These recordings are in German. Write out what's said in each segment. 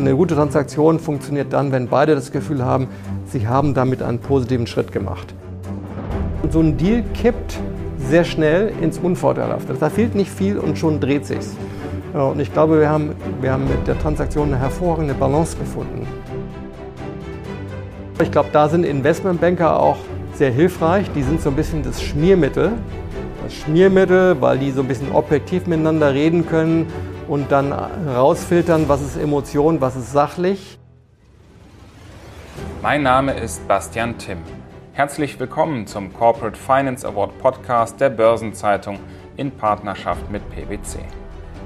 Eine gute Transaktion funktioniert dann, wenn beide das Gefühl haben, sie haben damit einen positiven Schritt gemacht. Und so ein Deal kippt sehr schnell ins Unvorteilhafte. Da fehlt nicht viel und schon dreht sich's. Und ich glaube, wir haben, wir haben mit der Transaktion eine hervorragende Balance gefunden. Ich glaube, da sind Investmentbanker auch sehr hilfreich. Die sind so ein bisschen das Schmiermittel. Das Schmiermittel, weil die so ein bisschen objektiv miteinander reden können und dann rausfiltern, was ist Emotion, was ist sachlich. Mein Name ist Bastian Timm. Herzlich willkommen zum Corporate Finance Award Podcast der Börsenzeitung in Partnerschaft mit PwC.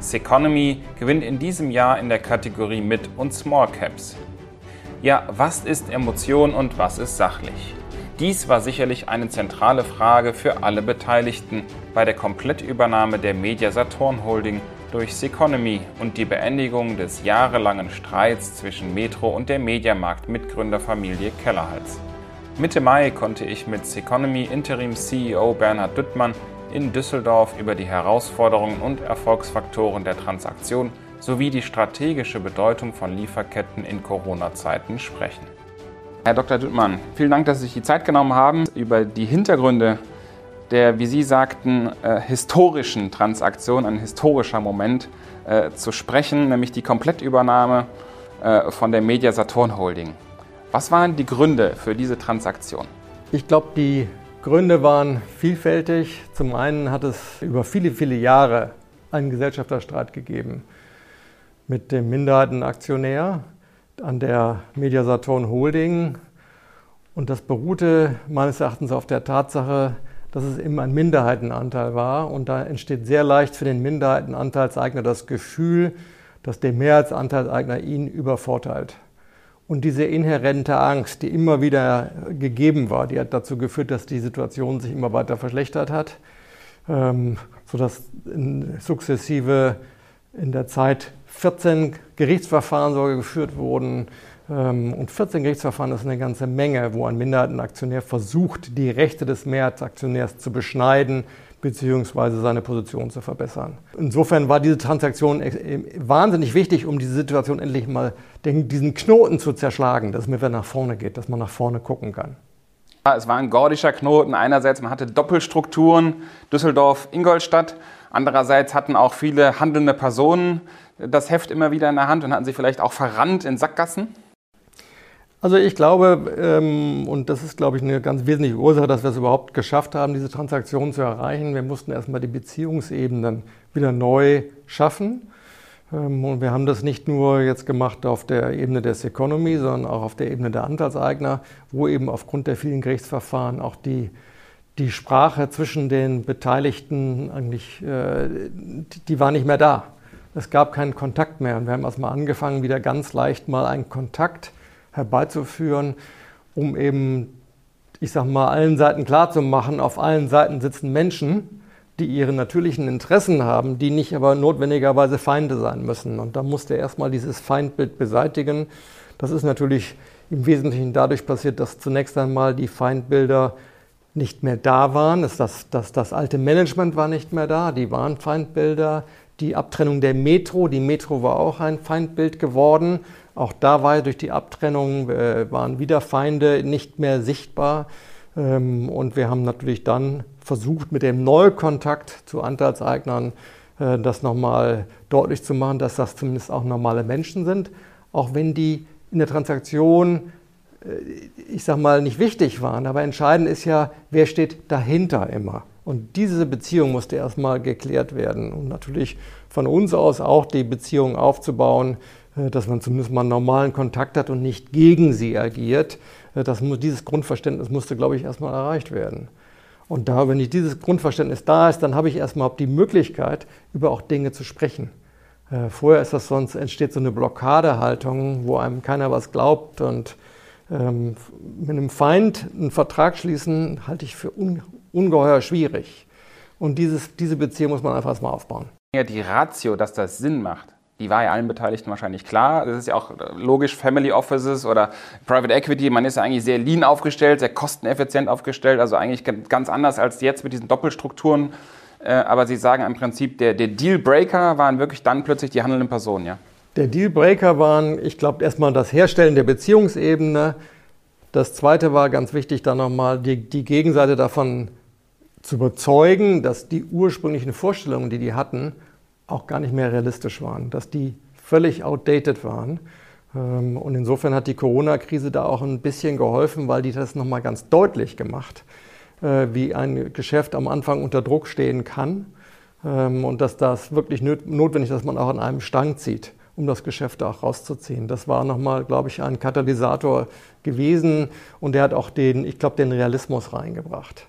Seconomy gewinnt in diesem Jahr in der Kategorie Mid- und Small Caps. Ja, was ist Emotion und was ist sachlich? Dies war sicherlich eine zentrale Frage für alle Beteiligten bei der Komplettübernahme der Media Saturn Holding durch Seconomy und die Beendigung des jahrelangen Streits zwischen Metro und der Mediamarkt-Mitgründerfamilie Kellerhals. Mitte Mai konnte ich mit Seconomy Interim CEO Bernhard Düttmann in Düsseldorf über die Herausforderungen und Erfolgsfaktoren der Transaktion sowie die strategische Bedeutung von Lieferketten in Corona-Zeiten sprechen. Herr Dr. Düttmann, vielen Dank, dass Sie sich die Zeit genommen haben, über die Hintergründe der, wie Sie sagten, äh, historischen Transaktion, ein historischer Moment äh, zu sprechen, nämlich die Komplettübernahme äh, von der Media Saturn Holding. Was waren die Gründe für diese Transaktion? Ich glaube, die Gründe waren vielfältig. Zum einen hat es über viele, viele Jahre einen Gesellschafterstreit gegeben mit dem Minderheitenaktionär an der Mediasaturn Holding. Und das beruhte meines Erachtens auf der Tatsache, dass es immer ein Minderheitenanteil war. Und da entsteht sehr leicht für den Minderheitenanteilseigner das Gefühl, dass der Mehrheitsanteilseigner ihn übervorteilt. Und diese inhärente Angst, die immer wieder gegeben war, die hat dazu geführt, dass die Situation sich immer weiter verschlechtert hat, ähm, sodass in sukzessive in der Zeit 14 Gerichtsverfahren sogar geführt wurden. Ähm, und 14 Gerichtsverfahren ist eine ganze Menge, wo ein Minderheitenaktionär versucht, die Rechte des Mehrheitsaktionärs zu beschneiden bzw. seine Position zu verbessern. Insofern war diese Transaktion wahnsinnig wichtig, um diese Situation endlich mal diesen Knoten zu zerschlagen, dass mir wieder nach vorne geht, dass man nach vorne gucken kann. Es war ein gordischer Knoten. Einerseits, man hatte Doppelstrukturen, Düsseldorf, Ingolstadt. Andererseits hatten auch viele handelnde Personen das Heft immer wieder in der Hand und hatten sie vielleicht auch verrannt in Sackgassen? Also ich glaube, ähm, und das ist, glaube ich, eine ganz wesentliche Ursache, dass wir es überhaupt geschafft haben, diese Transaktion zu erreichen. Wir mussten erstmal die Beziehungsebenen wieder neu schaffen. Ähm, und wir haben das nicht nur jetzt gemacht auf der Ebene des Economy, sondern auch auf der Ebene der Anteilseigner, wo eben aufgrund der vielen Gerichtsverfahren auch die, die Sprache zwischen den Beteiligten eigentlich, äh, die war nicht mehr da. Es gab keinen Kontakt mehr. Und wir haben erstmal angefangen, wieder ganz leicht mal einen Kontakt herbeizuführen, um eben, ich sag mal, allen Seiten klarzumachen, auf allen Seiten sitzen Menschen, die ihre natürlichen Interessen haben, die nicht aber notwendigerweise Feinde sein müssen. Und da musste er erstmal dieses Feindbild beseitigen. Das ist natürlich im Wesentlichen dadurch passiert, dass zunächst einmal die Feindbilder nicht mehr da waren. Das, das, das, das alte Management war nicht mehr da, die waren Feindbilder. Die Abtrennung der Metro, die Metro war auch ein Feindbild geworden. Auch da war durch die Abtrennung, äh, waren wieder Feinde nicht mehr sichtbar. Ähm, und wir haben natürlich dann versucht, mit dem Neukontakt zu Anteilseignern äh, das nochmal deutlich zu machen, dass das zumindest auch normale Menschen sind, auch wenn die in der Transaktion, äh, ich sag mal, nicht wichtig waren. Aber entscheidend ist ja, wer steht dahinter immer. Und diese Beziehung musste erstmal geklärt werden. Und natürlich von uns aus auch die Beziehung aufzubauen, dass man zumindest mal einen normalen Kontakt hat und nicht gegen sie agiert. Äh, das, dieses Grundverständnis musste, glaube ich, erstmal erreicht werden. Und da, wenn dieses Grundverständnis da ist, dann habe ich erstmal die Möglichkeit, über auch Dinge zu sprechen. Äh, vorher ist das sonst, entsteht so eine Blockadehaltung, wo einem keiner was glaubt und ähm, mit einem Feind einen Vertrag schließen, halte ich für un ungeheuer schwierig. Und dieses, diese Beziehung muss man einfach erstmal aufbauen. Ja, die Ratio, dass das Sinn macht, die war ja allen Beteiligten wahrscheinlich klar. Das ist ja auch logisch, Family Offices oder Private Equity, man ist ja eigentlich sehr lean aufgestellt, sehr kosteneffizient aufgestellt, also eigentlich ganz anders als jetzt mit diesen Doppelstrukturen. Äh, aber Sie sagen im Prinzip, der, der Dealbreaker waren wirklich dann plötzlich die handelnden Personen, ja? Der Dealbreaker waren, ich glaube, erstmal das Herstellen der Beziehungsebene. Das zweite war ganz wichtig, dann nochmal die, die Gegenseite davon zu überzeugen, dass die ursprünglichen Vorstellungen, die die hatten, auch gar nicht mehr realistisch waren, dass die völlig outdated waren. Ähm, und insofern hat die Corona-Krise da auch ein bisschen geholfen, weil die das nochmal ganz deutlich gemacht, äh, wie ein Geschäft am Anfang unter Druck stehen kann ähm, und dass das wirklich notwendig ist, dass man auch an einem Strang zieht um das Geschäft auch rauszuziehen. Das war nochmal, glaube ich, ein Katalysator gewesen und der hat auch den, ich glaube, den Realismus reingebracht.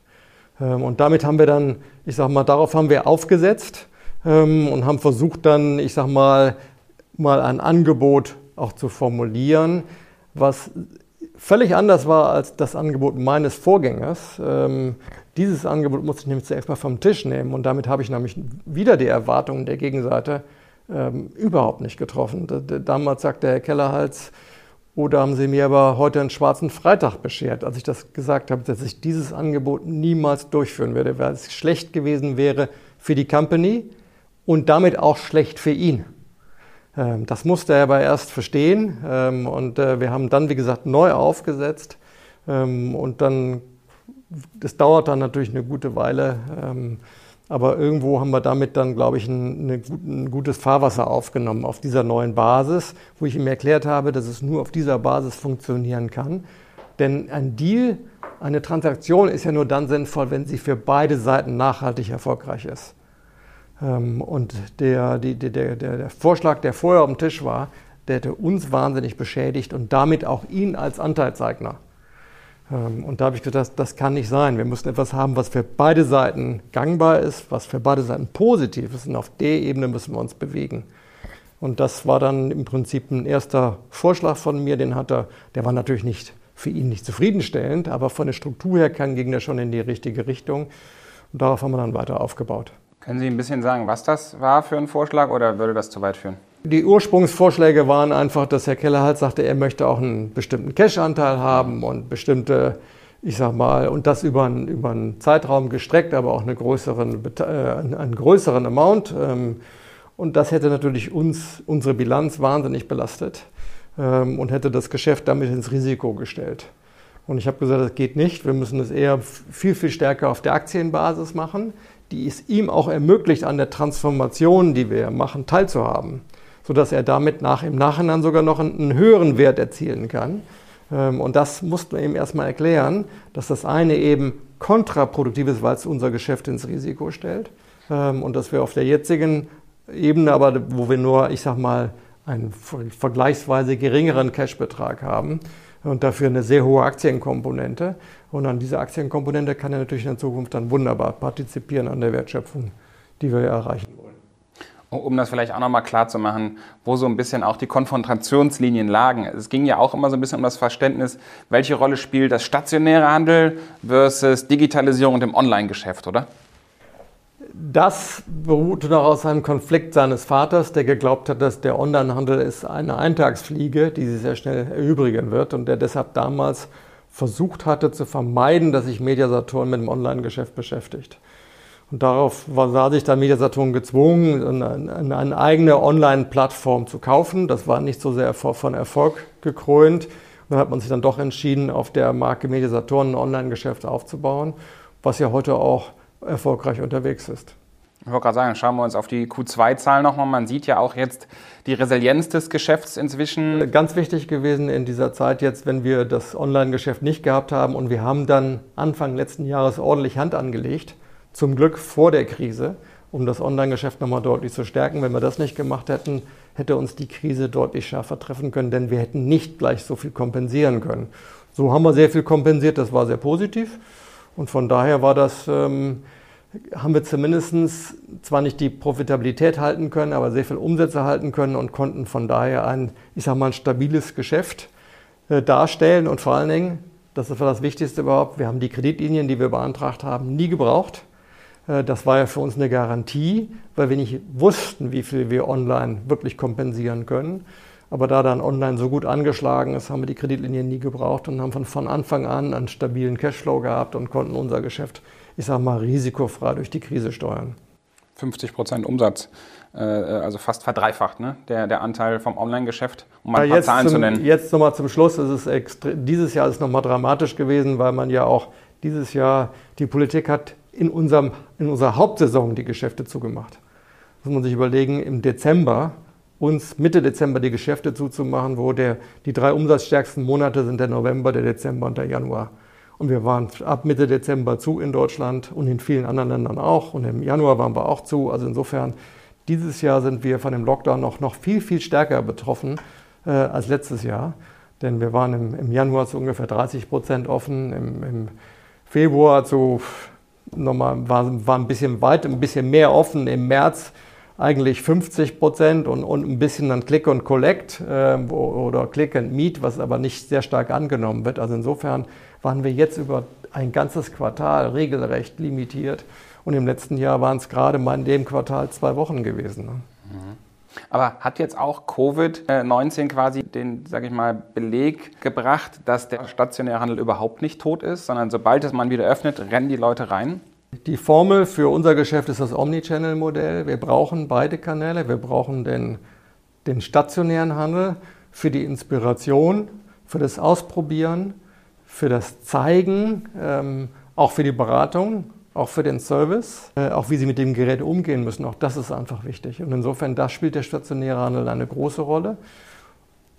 Ähm, und damit haben wir dann, ich sage mal, darauf haben wir aufgesetzt ähm, und haben versucht dann, ich sage mal, mal ein Angebot auch zu formulieren, was völlig anders war als das Angebot meines Vorgängers. Ähm, dieses Angebot musste ich nämlich zuerst mal vom Tisch nehmen und damit habe ich nämlich wieder die Erwartungen der Gegenseite ähm, überhaupt nicht getroffen. Damals sagte Herr Kellerhals, oder haben Sie mir aber heute einen schwarzen Freitag beschert, als ich das gesagt habe, dass ich dieses Angebot niemals durchführen werde, weil es schlecht gewesen wäre für die Company und damit auch schlecht für ihn. Ähm, das musste er aber erst verstehen ähm, und äh, wir haben dann, wie gesagt, neu aufgesetzt ähm, und dann, das dauert dann natürlich eine gute Weile, aber irgendwo haben wir damit dann, glaube ich, ein, ein, gutes Fahrwasser aufgenommen auf dieser neuen Basis, wo ich ihm erklärt habe, dass es nur auf dieser Basis funktionieren kann. Denn ein Deal, eine Transaktion ist ja nur dann sinnvoll, wenn sie für beide Seiten nachhaltig erfolgreich ist. Ähm, und der, die, der, der, Vorschlag, der vorher auf dem Tisch war, der hätte uns wahnsinnig beschädigt und damit auch ihn als Anteilseigner. Ähm, und da habe ich gesagt, das, kann nicht sein. Wir müssen etwas haben, was für beide Seiten gangbar ist, was für beide Seiten positiv ist. Und auf der Ebene müssen wir uns bewegen. Und das war dann im Prinzip ein erster Vorschlag von mir, den hat er, der war natürlich nicht für ihn nicht zufriedenstellend, aber von der Struktur her kann, ging der schon in die richtige Richtung. Und darauf haben wir dann weiter aufgebaut. Können Sie ein bisschen sagen, was das war für ein Vorschlag oder würde das zu weit führen? Die Ursprungsvorschläge waren einfach, dass Herr Keller halt sagte, er möchte auch einen bestimmten Cash-Anteil haben und bestimmte, ich sag mal, und das über einen, über einen Zeitraum gestreckt, aber auch eine größeren, äh, einen größeren Amount. Ähm, und das hätte natürlich uns, unsere Bilanz wahnsinnig belastet ähm, und hätte das Geschäft damit ins Risiko gestellt. Und ich habe gesagt, das geht nicht. Wir müssen es eher viel, viel stärker auf der Aktienbasis machen die es ihm auch ermöglicht, an der Transformation, die wir machen, teilzuhaben, sodass er damit nach, im Nachhinein sogar noch einen, höheren Wert erzielen kann. Ähm, und das mussten wir ihm erstmal erklären, dass das eine eben kontraproduktiv ist, weil es unser Geschäft ins Risiko stellt. Ähm, und dass wir auf der jetzigen Ebene, aber wo wir nur, ich sag mal, einen vergleichsweise geringeren Cashbetrag haben, und dafür eine sehr hohe Aktienkomponente. Und an dieser Aktienkomponente kann er natürlich in der Zukunft dann wunderbar partizipieren an der Wertschöpfung, die wir erreichen wollen. Um das vielleicht auch nochmal klar zu machen, wo so ein bisschen auch die Konfrontationslinien lagen. Es ging ja auch immer so ein bisschen um das Verständnis, welche Rolle spielt das stationäre Handel versus Digitalisierung und im Online-Geschäft, oder? Das beruhte noch aus einem Konflikt seines Vaters, der geglaubt hat, dass der Onlinehandel ist eine Eintagsfliege, die sich sehr schnell erübrigen wird und der deshalb damals versucht hatte zu vermeiden, dass sich Mediasaturn mit dem Online-Geschäft beschäftigt. Und darauf war, sah sich dann Mediasaturn gezwungen, eine, eine eigene Online-Plattform zu kaufen. Das war nicht so sehr von Erfolg gekrönt. Und dann hat man sich dann doch entschieden, auf der Marke Mediasaturn ein Online-Geschäft aufzubauen, was ja heute auch erfolgreich unterwegs ist. Ich wollte gerade sagen, schauen wir uns auf die Q2-Zahlen nochmal. Man sieht ja auch jetzt die Resilienz des Geschäfts inzwischen. Ganz wichtig gewesen in dieser Zeit jetzt, wenn wir das Online-Geschäft nicht gehabt haben und wir haben dann Anfang letzten Jahres ordentlich Hand angelegt, zum Glück vor der Krise, um das Online-Geschäft nochmal deutlich zu stärken. Wenn wir das nicht gemacht hätten, hätte uns die Krise deutlich schärfer treffen können, denn wir hätten nicht gleich so viel kompensieren können. So haben wir sehr viel kompensiert, das war sehr positiv. Und von daher war das, ähm, haben wir zumindest zwar nicht die Profitabilität halten können, aber sehr viel Umsätze halten können und konnten von daher ein, ich sag mal, ein stabiles Geschäft äh, darstellen. Und vor allen Dingen, das war das Wichtigste überhaupt, wir haben die Kreditlinien, die wir beantragt haben, nie gebraucht. Äh, das war ja für uns eine Garantie, weil wir nicht wussten, wie viel wir online wirklich kompensieren können. Aber da dann online so gut angeschlagen ist, haben wir die Kreditlinie nie gebraucht und haben von, von Anfang an einen stabilen Cashflow gehabt und konnten unser Geschäft, ich sage mal, risikofrei durch die Krise steuern. 50 Prozent Umsatz äh, also fast verdreifacht, ne? der, der Anteil vom Online-Geschäft, um mal ein paar Zahlen zum, zu nennen. Jetzt nochmal zum Schluss, ist es dieses Jahr ist nochmal dramatisch gewesen, weil man ja auch dieses Jahr, die Politik hat in, unserem, in unserer Hauptsaison die Geschäfte zugemacht. Muss man sich überlegen, im Dezember uns Mitte Dezember die Geschäfte zuzumachen, wo der, die drei umsatzstärksten Monate sind der November, der Dezember und der Januar. Und wir waren ab Mitte Dezember zu in Deutschland und in vielen anderen Ländern auch. Und im Januar waren wir auch zu. Also insofern, dieses Jahr sind wir von dem Lockdown noch, noch viel, viel stärker betroffen äh, als letztes Jahr. Denn wir waren im, im Januar zu ungefähr 30 Prozent offen, im, im Februar zu nochmal, war, war ein bisschen weit, ein bisschen mehr offen, im März eigentlich 50 Prozent und, und ein bisschen dann Click und Collect äh, oder Click and Meet, was aber nicht sehr stark angenommen wird. Also insofern waren wir jetzt über ein ganzes Quartal regelrecht limitiert. Und im letzten Jahr waren es gerade mal in dem Quartal zwei Wochen gewesen. Ne? Mhm. Aber hat jetzt auch Covid-19 quasi den, sage ich mal, Beleg gebracht, dass der stationäre Handel überhaupt nicht tot ist, sondern sobald es man wieder öffnet, rennen die Leute rein? Die Formel für unser Geschäft ist das Omnichannel-Modell. Wir brauchen beide Kanäle. Wir brauchen den, den stationären Handel für die Inspiration, für das Ausprobieren, für das Zeigen, ähm, auch für die Beratung, auch für den Service, äh, auch wie Sie mit dem Gerät umgehen müssen. Auch das ist einfach wichtig. Und insofern, da spielt der stationäre Handel eine große Rolle.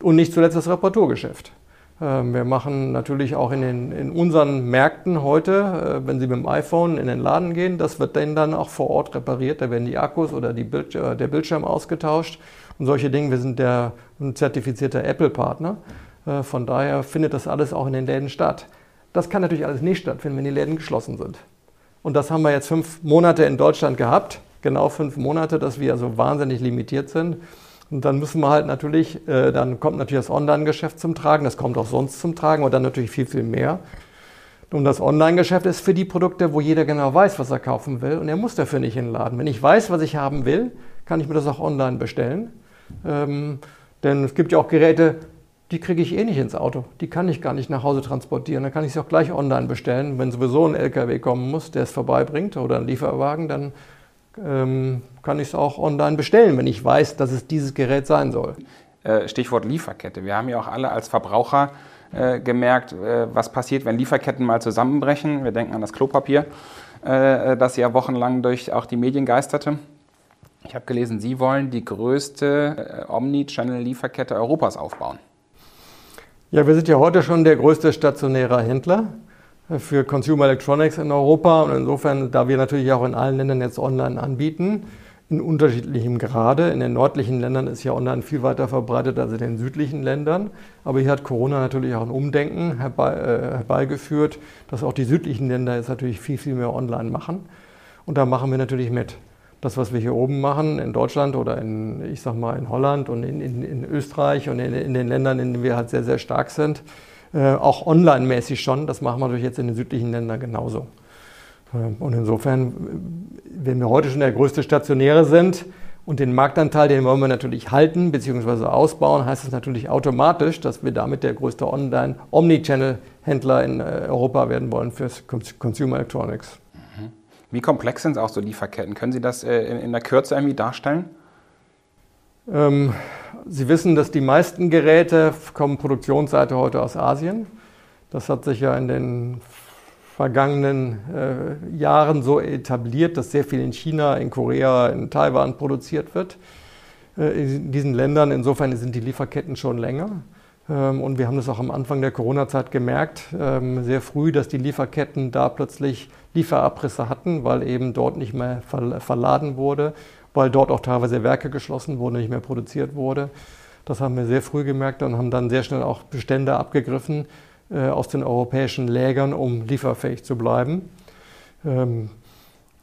Und nicht zuletzt das Reparaturgeschäft. Ähm, wir machen natürlich auch in, den, in unseren Märkten heute, äh, wenn Sie mit dem iPhone in den Laden gehen, das wird dann auch vor Ort repariert. Da werden die Akkus oder die Bild, äh, der Bildschirm ausgetauscht und solche Dinge. Wir sind der ein zertifizierter Apple-Partner. Äh, von daher findet das alles auch in den Läden statt. Das kann natürlich alles nicht stattfinden, wenn die Läden geschlossen sind. Und das haben wir jetzt fünf Monate in Deutschland gehabt, genau fünf Monate, dass wir so wahnsinnig limitiert sind. Und dann müssen wir halt natürlich, äh, dann kommt natürlich das Online-Geschäft zum Tragen, das kommt auch sonst zum Tragen und dann natürlich viel, viel mehr. Und das Online-Geschäft ist für die Produkte, wo jeder genau weiß, was er kaufen will und er muss dafür nicht hinladen. Wenn ich weiß, was ich haben will, kann ich mir das auch online bestellen. Ähm, denn es gibt ja auch Geräte, die kriege ich eh nicht ins Auto. Die kann ich gar nicht nach Hause transportieren. Dann kann ich sie auch gleich online bestellen. Wenn sowieso ein LKW kommen muss, der es vorbeibringt oder ein Lieferwagen, dann ähm, kann ich es auch online bestellen, wenn ich weiß, dass es dieses Gerät sein soll. Äh, Stichwort Lieferkette. Wir haben ja auch alle als Verbraucher äh, gemerkt, äh, was passiert, wenn Lieferketten mal zusammenbrechen. Wir denken an das Klopapier, äh, das ja wochenlang durch auch die Medien geisterte. Ich habe gelesen, Sie wollen die größte äh, Omni-Channel-Lieferkette Europas aufbauen. Ja, wir sind ja heute schon der größte stationäre Händler für Consumer Electronics in Europa. Und insofern, da wir natürlich auch in allen Ländern jetzt online anbieten, in unterschiedlichem Grade. In den nördlichen Ländern ist ja online viel weiter verbreitet als in den südlichen Ländern. Aber hier hat Corona natürlich auch ein Umdenken herbei, äh, herbeigeführt, dass auch die südlichen Länder jetzt natürlich viel, viel mehr online machen. Und da machen wir natürlich mit. Das, was wir hier oben machen, in Deutschland oder in, ich sag mal, in Holland und in, in, in Österreich und in, in den Ländern, in denen wir halt sehr, sehr stark sind, äh, auch online-mäßig schon. Das machen wir natürlich jetzt in den südlichen Ländern genauso. Ähm, und insofern, wenn wir heute schon der größte Stationäre sind und den Marktanteil, den wollen wir natürlich halten bzw. ausbauen, heißt es natürlich automatisch, dass wir damit der größte Online-Omnichannel-Händler in äh, Europa werden wollen für Consumer Electronics. Wie komplex sind auch so Lieferketten? Können Sie das äh, in der Kürze irgendwie darstellen? Ähm, Sie wissen, dass die meisten Geräte kommen Produktionsseite heute aus Asien. Das hat sich ja in den vergangenen äh, Jahren so etabliert, dass sehr viel in China, in Korea, in Taiwan produziert wird. Äh, in diesen Ländern insofern sind die Lieferketten schon länger. Ähm, und wir haben das auch am Anfang der Corona-Zeit gemerkt, ähm, sehr früh, dass die Lieferketten da plötzlich Lieferabrisse hatten, weil eben dort nicht mehr verladen wurde weil dort auch teilweise Werke geschlossen wurden, nicht mehr produziert wurde. Das haben wir sehr früh gemerkt und haben dann sehr schnell auch Bestände abgegriffen äh, aus den europäischen Lägern, um lieferfähig zu bleiben. Ähm,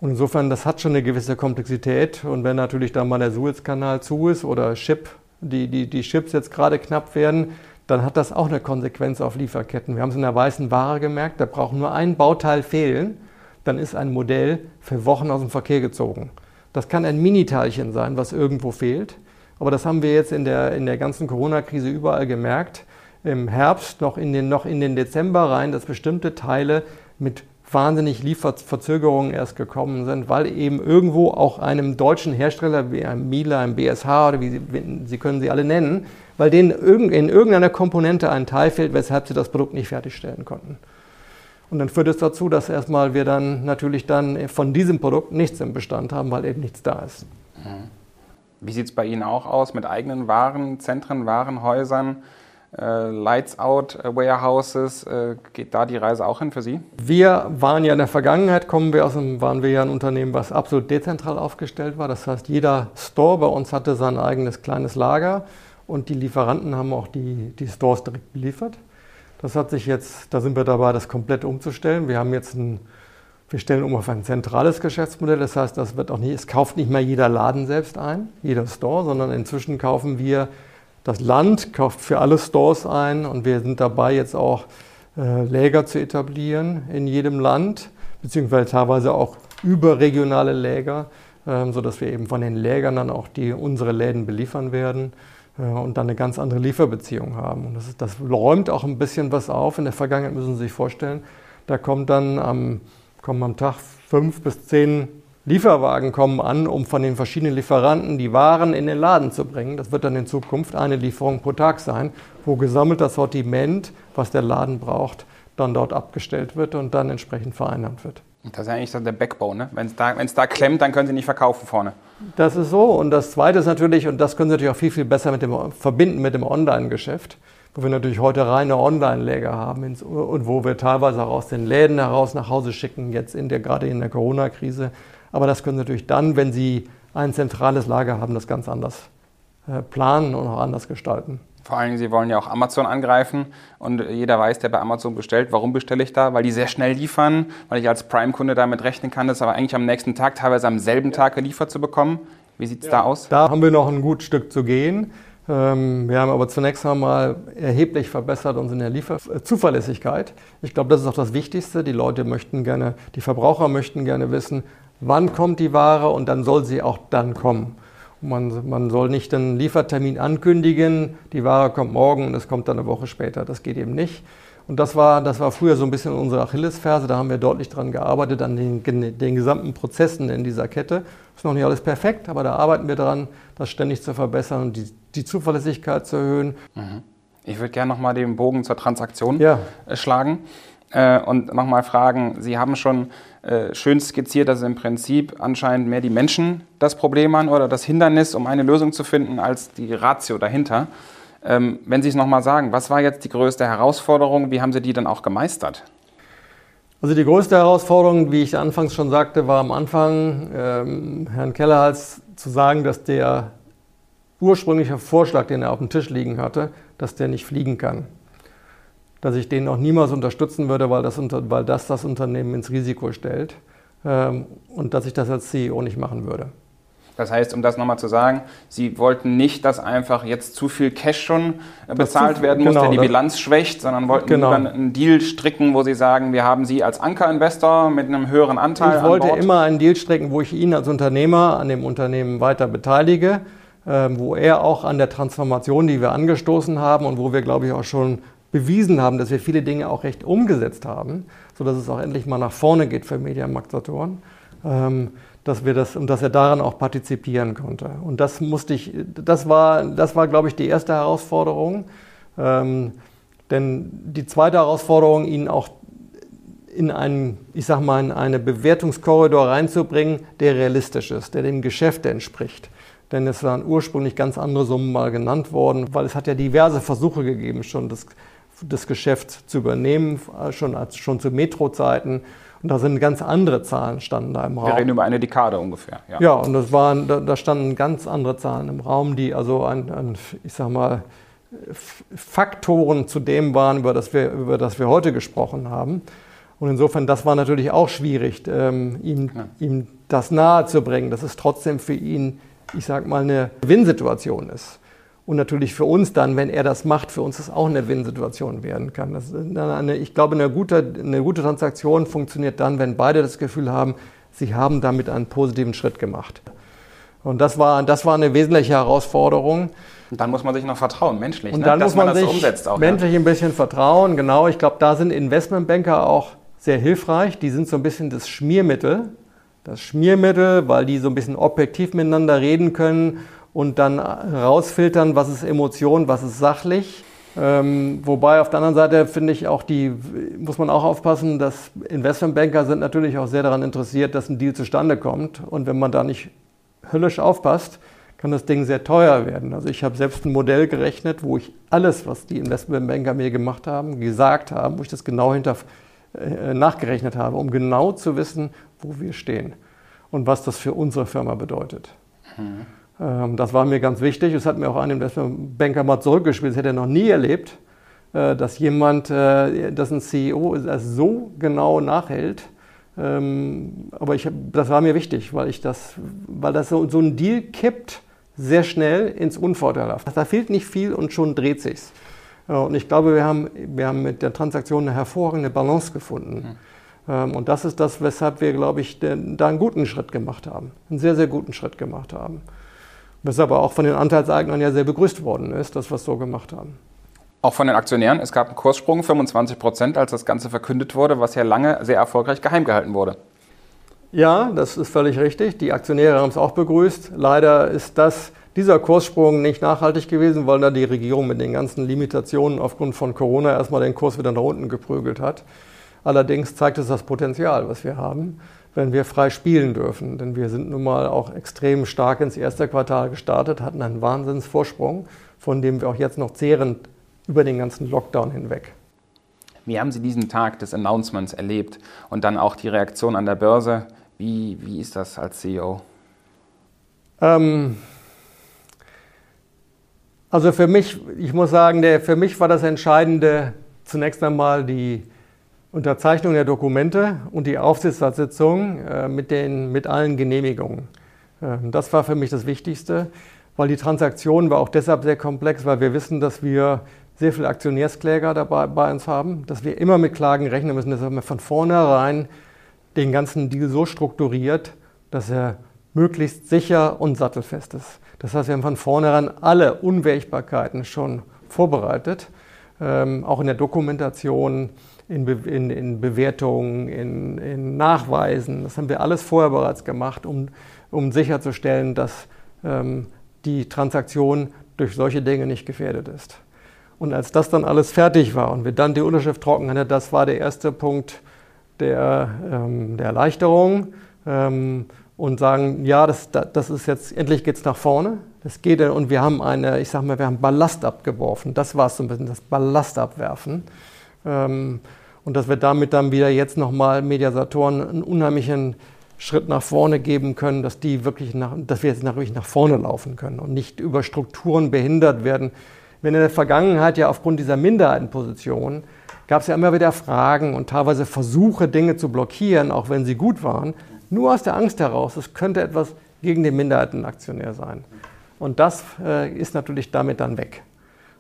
und insofern, das hat schon eine gewisse Komplexität. Und wenn natürlich dann mal der Suezkanal zu ist oder Chip, die, die, die Chips jetzt gerade knapp werden, dann hat das auch eine Konsequenz auf Lieferketten. Wir haben es in der weißen Ware gemerkt, da braucht nur ein Bauteil fehlen, dann ist ein Modell für Wochen aus dem Verkehr gezogen. Das kann ein Miniteilchen sein, was irgendwo fehlt. Aber das haben wir jetzt in der, in der ganzen Corona-Krise überall gemerkt. Im Herbst, noch in, den, noch in den Dezember rein, dass bestimmte Teile mit wahnsinnig Lieferverzögerungen erst gekommen sind, weil eben irgendwo auch einem deutschen Hersteller wie einem Miele, einem BSH oder wie Sie, Sie können sie alle nennen, weil denen in irgendeiner Komponente ein Teil fehlt, weshalb sie das Produkt nicht fertigstellen konnten. Und dann führt es dazu, dass erstmal wir dann natürlich dann von diesem Produkt nichts im Bestand haben, weil eben nichts da ist. Wie sieht es bei Ihnen auch aus mit eigenen Warenzentren, Warenhäusern? Äh, Lights Out äh, Warehouses, äh, geht da die Reise auch hin für Sie? Wir waren ja in der Vergangenheit, kommen wir aus einem, waren wir ja ein Unternehmen, was absolut dezentral aufgestellt war. Das heißt, jeder Store bei uns hatte sein eigenes kleines Lager und die Lieferanten haben auch die, die Stores direkt beliefert. Das hat sich jetzt, da sind wir dabei, das komplett umzustellen. Wir haben jetzt ein, wir stellen um auf ein zentrales Geschäftsmodell. Das heißt, das wird auch nicht, es kauft nicht mehr jeder Laden selbst ein, jeder Store, sondern inzwischen kaufen wir das Land kauft für alle Stores ein und wir sind dabei, jetzt auch äh, Läger zu etablieren in jedem Land, beziehungsweise teilweise auch überregionale Läger, äh, sodass wir eben von den Lägern dann auch die, unsere Läden beliefern werden und dann eine ganz andere Lieferbeziehung haben. Und das, ist, das räumt auch ein bisschen was auf. In der Vergangenheit müssen Sie sich vorstellen, da kommt dann am, kommen am Tag fünf bis zehn Lieferwagen kommen an, um von den verschiedenen Lieferanten die Waren in den Laden zu bringen. Das wird dann in Zukunft eine Lieferung pro Tag sein, wo gesammelt das Sortiment, was der Laden braucht, dann dort abgestellt wird und dann entsprechend vereinnahmt wird. Das ist eigentlich so der Backbone. Ne? Wenn es da, da klemmt, dann können Sie nicht verkaufen vorne. Das ist so. Und das Zweite ist natürlich, und das können Sie natürlich auch viel, viel besser mit dem, verbinden mit dem Online-Geschäft, wo wir natürlich heute reine Online-Läger haben und wo wir teilweise auch aus den Läden heraus nach Hause schicken, jetzt in der, gerade in der Corona-Krise aber das können Sie natürlich dann, wenn Sie ein zentrales Lager haben, das ganz anders äh, planen und auch anders gestalten. Vor allem, Sie wollen ja auch Amazon angreifen und jeder weiß, der bei Amazon bestellt, warum bestelle ich da? Weil die sehr schnell liefern, weil ich als Prime-Kunde damit rechnen kann, das aber eigentlich am nächsten Tag, teilweise am selben Tag geliefert zu bekommen. Wie sieht es ja. da aus? Da haben wir noch ein gutes Stück zu gehen. Ähm, wir haben aber zunächst einmal erheblich verbessert unsere Lieferzuverlässigkeit. Ich glaube, das ist auch das Wichtigste. Die Leute möchten gerne, die Verbraucher möchten gerne wissen, wann kommt die Ware und dann soll sie auch dann kommen. Man, man, soll nicht einen Liefertermin ankündigen, die Ware kommt morgen und es kommt dann eine Woche später. Das geht eben nicht. Und das war, das war früher so ein bisschen unsere Achillesferse. Da haben wir deutlich dran gearbeitet, an den, den gesamten Prozessen in dieser Kette. Ist noch nicht alles perfekt, aber da arbeiten wir dran, das ständig zu verbessern und die, die Zuverlässigkeit zu erhöhen. Mhm. Ich würde gerne nochmal den Bogen zur Transaktion ja. Schlagen äh, und nochmal fragen, Sie haben schon äh, schön skizziert, dass im Prinzip anscheinend mehr die Menschen das Problem haben oder das Hindernis, um eine Lösung zu finden, als die Ratio dahinter. Ähm, wenn Sie es nochmal sagen, was war jetzt die größte Herausforderung? Wie haben Sie die dann auch gemeistert? Also die größte Herausforderung, wie ich anfangs schon sagte, war am Anfang ähm, Herrn Kellerhals zu sagen, dass der ursprüngliche Vorschlag, den er auf dem Tisch liegen hatte, dass der nicht fliegen kann dass ich den auch niemals unterstützen würde, weil das, weil das das Unternehmen ins Risiko stellt ähm, und dass ich das als CEO nicht machen würde. Das heißt, um das nochmal zu sagen, Sie wollten nicht, dass einfach jetzt zu viel Cash schon äh, bezahlt werden muss, genau, der die Bilanz schwächt, sondern wollten genau. lieber einen Deal stricken, wo Sie sagen, wir haben Sie als Ankerinvestor mit einem höheren Anteil. Ich wollte immer einen Deal stricken, wo ich ihn als Unternehmer an dem Unternehmen weiter beteilige, ähm, wo er auch an der Transformation, die wir angestoßen haben und wo wir, glaube ich, auch schon bewiesen haben, dass wir viele Dinge auch recht umgesetzt haben, sodass es auch endlich mal nach vorne geht für Mediamarkt Saturn, ähm, dass wir das und dass er daran auch partizipieren konnte. Und das musste ich, das war, das war, glaube ich, die erste Herausforderung. Ähm, denn die zweite Herausforderung, ihn auch in einen, ich sag mal, in einen Bewertungskorridor reinzubringen, der realistisch ist, der dem Geschäft entspricht denn es waren ursprünglich ganz andere Summen mal genannt worden, weil es hat ja diverse Versuche gegeben, schon das das Geschäft zu übernehmen, schon, als, schon zu Metro-Zeiten. Und da sind ganz andere Zahlen standen da im Raum. Wir reden über eine Dekade ungefähr. Ja, ja und das waren, da, da, standen ganz andere Zahlen im Raum, die also ein, ein, ich sag mal, Faktoren zu dem waren, über das wir, über das wir heute gesprochen haben. Und insofern, das war natürlich auch schwierig, ähm, ihm, ja. ihm das nahe zu bringen, dass es trotzdem für ihn, ich sag mal, eine Gewinnsituation ist. Und natürlich für uns dann, wenn er das macht, für uns das auch eine Win-Situation werden kann. Eine, ich glaube, eine gute, eine gute Transaktion funktioniert dann, wenn beide das Gefühl haben, sie haben damit einen positiven Schritt gemacht. Und das war, das war eine wesentliche Herausforderung. Und dann muss man sich noch vertrauen, menschlich, und ne? dann ne? muss man, man sich umsetzt auch, menschlich ja. ein bisschen vertrauen. Genau, ich glaube, da sind Investmentbanker auch sehr hilfreich. Die sind so ein bisschen das Schmiermittel. Das Schmiermittel, weil die so ein bisschen objektiv miteinander reden können und dann rausfiltern, was ist Emotion, was ist sachlich. Ähm, wobei auf der anderen Seite finde ich auch die, muss man auch aufpassen, dass Investmentbanker sind natürlich auch sehr daran interessiert, dass ein Deal zustande kommt. Und wenn man da nicht höllisch aufpasst, kann das Ding sehr teuer werden. Also ich habe selbst ein Modell gerechnet, wo ich alles, was die Investmentbanker mir gemacht haben, gesagt haben, wo ich das genau hinter, äh, nachgerechnet habe, um genau zu wissen, wo wir stehen und was das für unsere Firma bedeutet. Mhm. Ähm, das war mir ganz wichtig. Es hat mir auch ein Investmentbanker mal zurückgespielt. Das hätte er noch nie erlebt, äh, dass jemand, äh, dass ein CEO das so genau nachhält. Ähm, aber ich, das war mir wichtig, weil ich das, weil das so, so ein Deal kippt sehr schnell ins Unvorteilhafte. Da fehlt nicht viel und schon dreht sich's. Und ich glaube, wir haben, wir haben mit der Transaktion eine hervorragende Balance gefunden. Mhm. Und das ist das, weshalb wir, glaube ich, da einen guten Schritt gemacht haben. Einen sehr, sehr guten Schritt gemacht haben. Was aber auch von den Anteilseignern ja sehr begrüßt worden ist, dass wir es so gemacht haben. Auch von den Aktionären. Es gab einen Kurssprung, 25 Prozent, als das Ganze verkündet wurde, was ja lange sehr erfolgreich geheim gehalten wurde. Ja, das ist völlig richtig. Die Aktionäre haben es auch begrüßt. Leider ist das, dieser Kurssprung nicht nachhaltig gewesen, weil da die Regierung mit den ganzen Limitationen aufgrund von Corona erstmal den Kurs wieder nach unten geprügelt hat. Allerdings zeigt es das Potenzial, was wir haben wenn wir frei spielen dürfen. Denn wir sind nun mal auch extrem stark ins erste Quartal gestartet, hatten einen Wahnsinnsvorsprung, von dem wir auch jetzt noch zehren über den ganzen Lockdown hinweg. Wie haben Sie diesen Tag des Announcements erlebt und dann auch die Reaktion an der Börse? Wie, wie ist das als CEO? Ähm, also für mich, ich muss sagen, der, für mich war das Entscheidende zunächst einmal die Unterzeichnung der Dokumente und die Aufsichtsratssitzung äh, mit, den, mit allen Genehmigungen. Äh, das war für mich das Wichtigste, weil die Transaktion war auch deshalb sehr komplex, weil wir wissen, dass wir sehr viele Aktionärskläger dabei bei uns haben, dass wir immer mit Klagen rechnen müssen. Haben wir von vornherein den ganzen Deal so strukturiert, dass er möglichst sicher und sattelfest ist. Das heißt, wir haben von vornherein alle Unwägbarkeiten schon vorbereitet, ähm, auch in der Dokumentation in, Be in, in Bewertungen, in, in, Nachweisen. Das haben wir alles vorher bereits gemacht, um, um sicherzustellen, dass ähm, die Transaktion durch solche Dinge nicht gefährdet ist. Und als das dann alles fertig war und wir dann die Unterschrift trocken hatten, das war der erste Punkt der, ähm, der Erleichterung. Ähm, und sagen, ja, das, das ist jetzt, endlich geht es nach vorne. Das geht und wir haben eine, ich sag mal, wir haben Ballast abgeworfen. Das war so ein bisschen das Ballast abwerfen. Ähm, und dass wir damit dann wieder jetzt nochmal Mediasatoren einen unheimlichen Schritt nach vorne geben können, dass die wirklich nach, dass wir jetzt nach, wirklich nach vorne laufen können und nicht über Strukturen behindert werden. Wenn in der Vergangenheit ja aufgrund dieser Minderheitenposition gab es ja immer wieder Fragen und teilweise Versuche, Dinge zu blockieren, auch wenn sie gut waren, nur aus der Angst heraus, es könnte etwas gegen den Minderheitenaktionär sein. Und das äh, ist natürlich damit dann weg.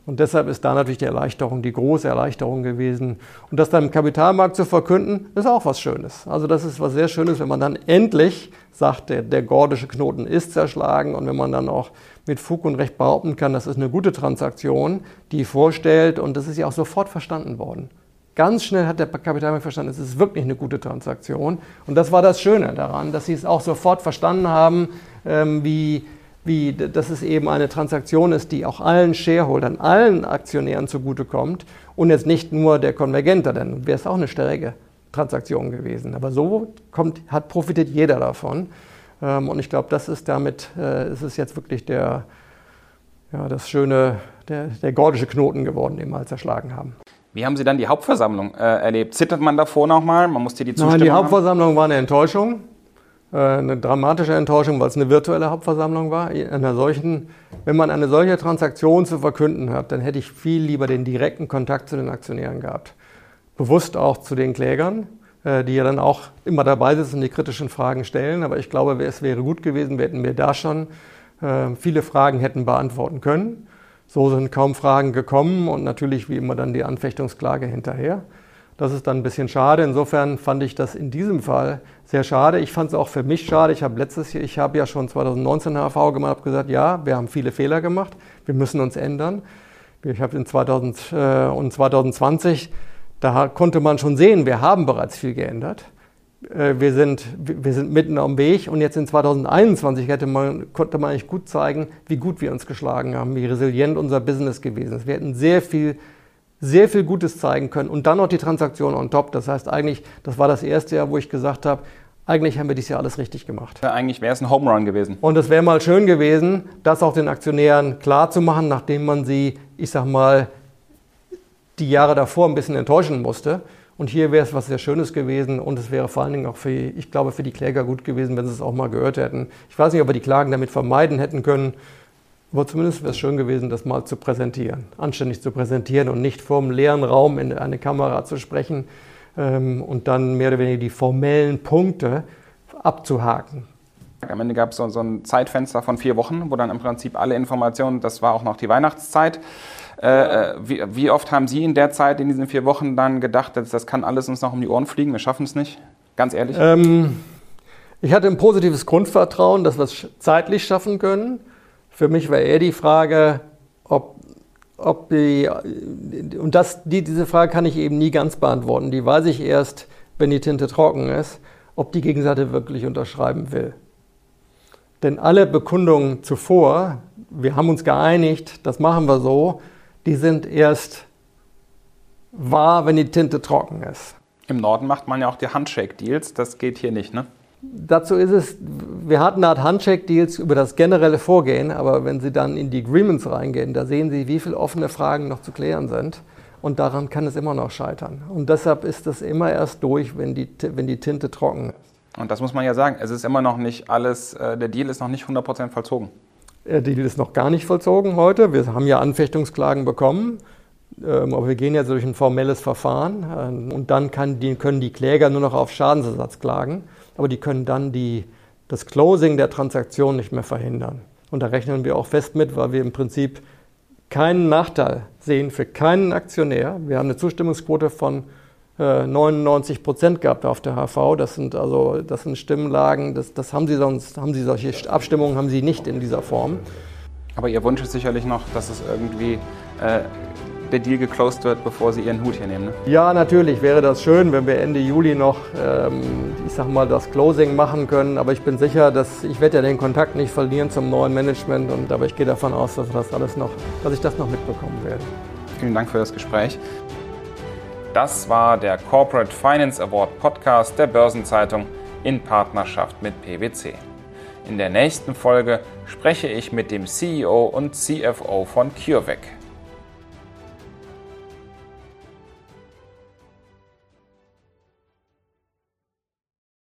Und deshalb ist da natürlich die Erleichterung, die große Erleichterung gewesen. Und das dann im Kapitalmarkt zu verkünden, ist auch was Schönes. Also das ist was sehr Schönes, wenn man dann endlich sagt, der, der gordische Knoten ist zerschlagen und wenn man dann auch mit Fug und Recht behaupten kann, das ist eine gute Transaktion, die vorstellt und das ist ja auch sofort verstanden worden. Ganz schnell hat der Kapitalmarkt verstanden, es ist wirklich eine gute Transaktion. Und das war das Schöne daran, dass sie es auch sofort verstanden haben, ähm, wie wie dass es eben eine Transaktion ist, die auch allen Shareholdern, allen Aktionären zugutekommt und jetzt nicht nur der Konvergenter, dann wäre es auch eine stärkere Transaktion gewesen. Aber so kommt, hat profitiert jeder davon. Ähm, und ich glaube, das ist damit, äh, ist es jetzt wirklich der, ja, das schöne, der, der gordische Knoten geworden, den wir halt zerschlagen haben. Wie haben Sie dann die Hauptversammlung äh, erlebt? Zittert man davor nochmal? Man musste die Zustimmung Nein, die Hauptversammlung haben? war eine Enttäuschung. Äh, eine dramatische Enttäuschung, weil es eine virtuelle Hauptversammlung war. Einer solchen, wenn man eine solche Transaktion zu verkünden hat, dann hätte ich viel lieber den direkten Kontakt zu den Aktionären gehabt. Bewusst auch zu den Klägern, äh, die ja dann auch immer dabei sitzen und die kritischen Fragen stellen. Aber ich glaube, es wäre gut gewesen, hätten wir da schon äh, viele Fragen hätten beantworten können. So sind kaum Fragen gekommen und natürlich wie immer dann die Anfechtungsklage hinterher. Das ist dann ein bisschen schade. Insofern fand ich das in diesem Fall sehr schade. Ich fand es auch für mich schade. Ich habe letztes Jahr, ich habe ja schon 2019 eine HV gemacht, habe gesagt, ja, wir haben viele Fehler gemacht, wir müssen uns ändern. Ich habe in 2000 äh, und 2020 Da konnte man schon sehen, wir haben bereits viel geändert. Äh, wir sind, wir sind mitten am Weg und jetzt in 2021 hätte man, konnte man eigentlich gut zeigen, wie gut wir uns geschlagen haben, wie resilient unser Business gewesen ist. Wir hätten sehr viel, sehr viel Gutes zeigen können und dann noch die Transaktion on top. Das heißt eigentlich, das war das erste Jahr, wo ich gesagt habe, eigentlich haben wir dieses Jahr alles richtig gemacht. Ja, eigentlich wäre es ein Home Run gewesen. Und es wäre mal schön gewesen, das auch den Aktionären klar zu machen, nachdem man sie, ich sag mal, die Jahre davor ein bisschen enttäuschen musste. Und hier wäre es was sehr Schönes gewesen und es wäre vor allen Dingen auch für, ich glaube, für die Kläger gut gewesen, wenn sie es auch mal gehört hätten. Ich weiß nicht, ob wir die Klagen damit vermeiden hätten können, aber zumindest wäre es schön gewesen, das mal zu präsentieren, anständig zu präsentieren und nicht vor einem leeren Raum in eine Kamera zu sprechen ähm, und dann mehr oder weniger die formellen Punkte abzuhaken. Am Ende gab es so, so ein Zeitfenster von vier Wochen, wo dann im Prinzip alle Informationen, das war auch noch die Weihnachtszeit, äh, äh, wie, wie, oft haben Sie in der Zeit, in diesen vier Wochen, dann gedacht, das, das kann alles uns noch um die Ohren fliegen, wir schaffen es nicht? Ganz ehrlich? Ähm, ich hatte ein positives Grundvertrauen, dass wir es zeitlich schaffen können. Für mich war eher die Frage, ob, ob die, und das, die, diese Frage kann ich eben nie ganz beantworten. Die weiß ich erst, wenn die Tinte trocken ist, ob die Gegenseite wirklich unterschreiben will. Denn alle Bekundungen zuvor, wir haben uns geeinigt, das machen wir so, die sind erst wahr, wenn die Tinte trocken ist. Im Norden macht man ja auch die Handshake-Deals, das geht hier nicht, ne? Dazu ist es, wir hatten eine Art Handshake-Deals über das generelle Vorgehen, aber wenn Sie dann in die Agreements reingehen, da sehen Sie, wie viele offene Fragen noch zu klären sind. Und daran kann es immer noch scheitern. Und deshalb ist das immer erst durch, wenn die, wenn die Tinte trocken ist. Und das muss man ja sagen, es ist immer noch nicht alles, äh, der Deal ist noch nicht 100% vollzogen. Der Deal ist noch gar nicht vollzogen heute. Wir haben ja Anfechtungsklagen bekommen, ähm, aber wir gehen ja durch ein formelles Verfahren ähm, und dann die, können die Kläger nur noch auf Schadensersatz klagen, aber die können dann die, das Closing der Transaktion nicht mehr verhindern. Und da rechnen wir auch fest mit, weil wir im Prinzip keinen Nachteil sehen für keinen Aktionär. Wir haben eine Zustimmungsquote von 99 äh, Prozent gehabt auf der HV. Das sind also das sind Stimmenlagen, das, das haben sie sonst, haben sie solche Abstimmungen haben sie nicht in dieser Form. Aber Ihr Wunsch ist sicherlich noch, dass es irgendwie äh, der Deal geclosed wird, bevor Sie Ihren Hut hier nehmen. Ne? Ja, natürlich wäre das schön, wenn wir Ende Juli noch, ähm, ich sag mal, das Closing machen können. Aber ich bin sicher, dass ich werde ja den Kontakt nicht verlieren zum neuen Management. Und aber ich gehe davon aus, dass das alles noch, dass ich das noch mitbekommen werde. Vielen Dank für das Gespräch. Das war der Corporate Finance Award Podcast der Börsenzeitung in Partnerschaft mit PwC. In der nächsten Folge spreche ich mit dem CEO und CFO von CureVac.